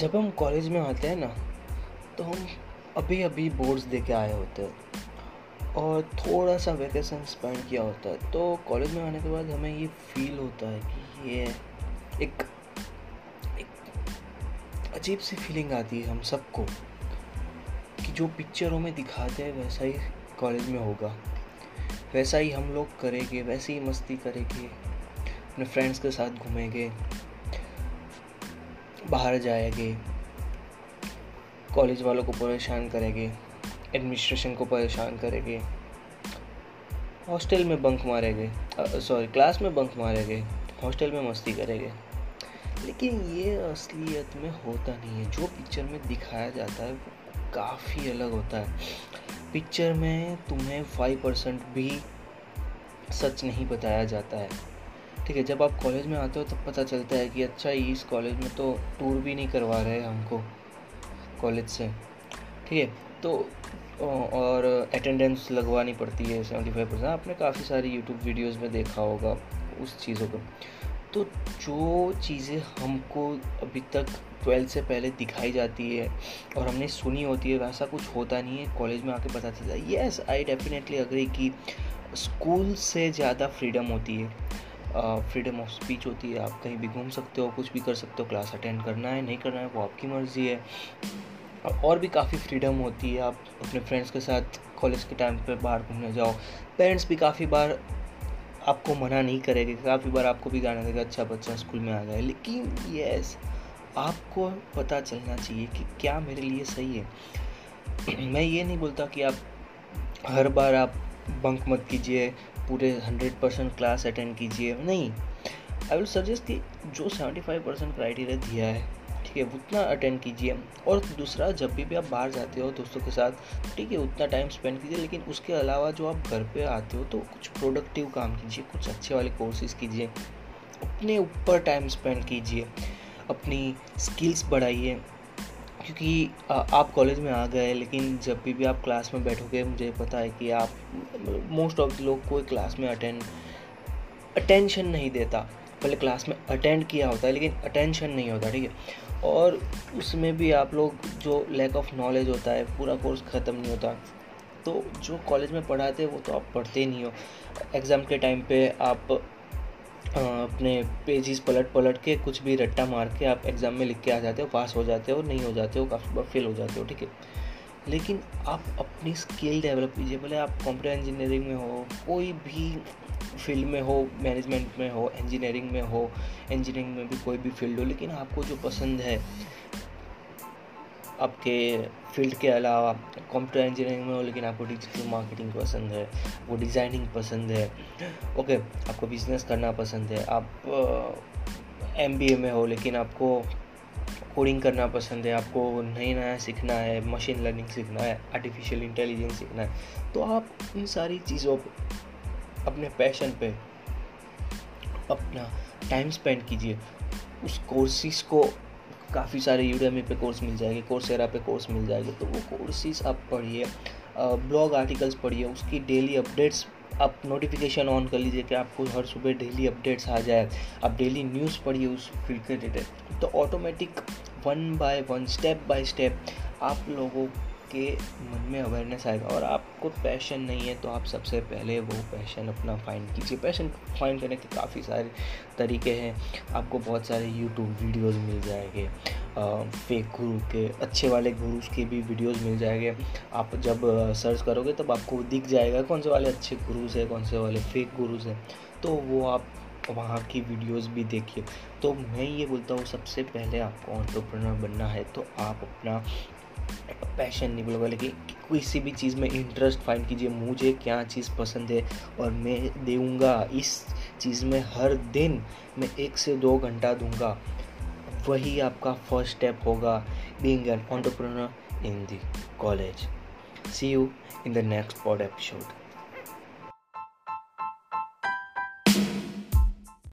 जब हम कॉलेज में आते हैं ना तो हम अभी अभी बोर्ड्स दे के आए होते हैं। और थोड़ा सा वैकेशन स्पेंड किया होता है। तो कॉलेज में आने के बाद हमें ये फील होता है कि ये एक एक अजीब सी फीलिंग आती है हम सबको कि जो पिक्चरों में दिखाते हैं, वैसा ही कॉलेज में होगा। वैसा ही हम लोग करेंगे, वैसे ही मस्ती करेंगे। अपने फ्रेंड्स के साथ घूमेंगे। बाहर जाएँगे कॉलेज वालों को परेशान करेंगे एडमिनिस्ट्रेशन को परेशान करेंगे हॉस्टल में बंक मारेंगे सॉरी क्लास में बंक मारेंगे हॉस्टल में मस्ती करेंगे। लेकिन ये असलियत में होता नहीं है। जो पिक्चर में दिखाया जाता है, वो काफ़ी अलग होता है। पिक्चर में तुम्हें फाइव परसेंट भी सच नहीं बताया जाता है। ठीक है, जब आप कॉलेज में आते हो तब पता चलता है कि अच्छा इस कॉलेज में तो टूर भी नहीं करवा रहे हमको कॉलेज से। ठीक है तो और अटेंडेंस लगवानी पड़ती है सेवेंटी फाइव परसेंट आपने काफ़ी सारी यूट्यूब वीडियोस में देखा होगा उस चीज़ों को। तो जो चीज़ें हमको अभी तक ट्वेल्थ से पहले दिखाई जाती है और हमने सुनी होती है, वैसा कुछ होता नहीं है कॉलेज में आके पता चलता है। येस आई डेफिनेटली अग्री कि स्कूल से ज़्यादा फ्रीडम होती है। फ्रीडम ऑफ़ स्पीच होती है, आप कहीं भी घूम सकते हो, कुछ भी कर सकते हो क्लास अटेंड करना है, नहीं करना है, वो आपकी मर्ज़ी है। और भी काफ़ी फ्रीडम होती है, आप अपने फ्रेंड्स के साथ कॉलेज के टाइम पर बाहर घूमने जाओ। पेरेंट्स भी काफ़ी बार आपको मना नहीं करेंगे, काफ़ी बार आपको भी गाना देगा अच्छा बच्चा स्कूल में आ गया लेकिन यस आपको पता चलना चाहिए कि क्या मेरे लिए सही है। मैं ये नहीं बोलता कि आप हर बार आप बंक मत कीजिए पूरे हंड्रेड परसेंट क्लास अटेंड कीजिए। नहीं आई विल सजेस्ट कि जो सेवेंटी फाइव परसेंट क्राइटेरिया दिया है, ठीक है, उतना अटेंड कीजिए। और दूसरा, जब भी भी आप बाहर जाते हो दोस्तों के साथ, ठीक है, उतना टाइम स्पेंड कीजिए, लेकिन उसके अलावा जो आप घर पे आते हो तो कुछ प्रोडक्टिव काम कीजिए, कुछ अच्छे वाले कोर्सेज कीजिए। अपने ऊपर टाइम स्पेंड कीजिए, अपनी स्किल्स बढ़ाइए। क्योंकि आप कॉलेज में आ गए, लेकिन जब भी भी आप क्लास में बैठोगे, मुझे पता है कि आप मोस्ट ऑफ़ द लोग कोई क्लास में अटेंड अटेंशन नहीं देता। पहले क्लास में अटेंड किया होता है, लेकिन अटेंशन नहीं होता, ठीक है? और उसमें भी आप लोग, जो लैक ऑफ़ नॉलेज होता है, पूरा कोर्स ख़त्म नहीं होता। तो जो कॉलेज में पढ़ाते हैं, वो तो आप पढ़ते नहीं हो। एग्ज़ाम के टाइम पे आप अपने पेजेस पलट पलट के कुछ भी रट्टा मार के आप एग्ज़ाम में लिख के आ जाते हो पास हो जाते हो, नहीं हो जाते हो, काफ़ी बार फेल हो जाते हो, ठीक है? लेकिन आप अपनी स्किल डेवलप कीजिए, भले आप कंप्यूटर इंजीनियरिंग में हो, कोई भी फ़ील्ड में हो मैनेजमेंट में हो इंजीनियरिंग में हो इंजीनियरिंग में भी कोई भी फ़ील्ड हो, लेकिन आपको जो पसंद है आपके फ़ील्ड के अलावा कंप्यूटर इंजीनियरिंग में हो, लेकिन आपको डिजिटल मार्केटिंग पसंद है, वो डिज़ाइनिंग पसंद है ओके आपको बिज़नेस करना पसंद है, आप एमबीए में हो, लेकिन आपको कोडिंग करना पसंद है, आपको नई नया सीखना है मशीन लर्निंग सीखना है आर्टिफिशियल इंटेलिजेंस सीखना है तो आप इन सारी चीज़ों पर अपने पैशन पे, अपना टाइम स्पेंड कीजिए, उस कोर्सेज को काफ़ी सारे यूडेमी पे कोर्स मिल जाएँगे कोर्सेरा पे कोर्स मिल जाएँगे तो वो कोर्सेज आप पढ़िए ब्लॉग आर्टिकल्स पढ़िए, उसकी डेली अपडेट्स आप नोटिफिकेशन ऑन कर लीजिए कि आपको हर सुबह डेली अपडेट्स आ जाए, आप डेली न्यूज़ पढ़िए उस फ़ील्ड के रिलेटेड तो automatic one by one step by step आप लोगों आपके मन में अवेयरनेस आएगा। और आपको पैशन नहीं है तो आप सबसे पहले वो पैशन अपना फाइंड कीजिए। पैशन फाइंड करने के काफ़ी सारे तरीके हैं। आपको बहुत सारे यूट्यूब वीडियोस मिल जाएँगे फेक गुरु के, अच्छे वाले गुरुज के भी वीडियोस मिल जाएँगे। आप जब सर्च करोगे, तब आपको दिख जाएगा, कौन से वाले अच्छे गुरुज हैं, कौन से वाले फेक गुरुज हैं। तो वो आप वहाँ की वीडियोस भी देखिए। तो मैं ये बोलता हूँ, सबसे पहले आपको ऑन्टरप्रनर बनना है तो आप अपना पैशन नहीं बोलूँगा, लेकिन किसी भी चीज़ में इंटरेस्ट फाइंड कीजिए, मुझे क्या चीज़ पसंद है और मैं देऊँगा, इस चीज़ में हर दिन मैं एक से दो घंटा दूँगा। वही आपका फ़र्स्ट स्टेप होगा being an entrepreneur in the college see you in the next pod episode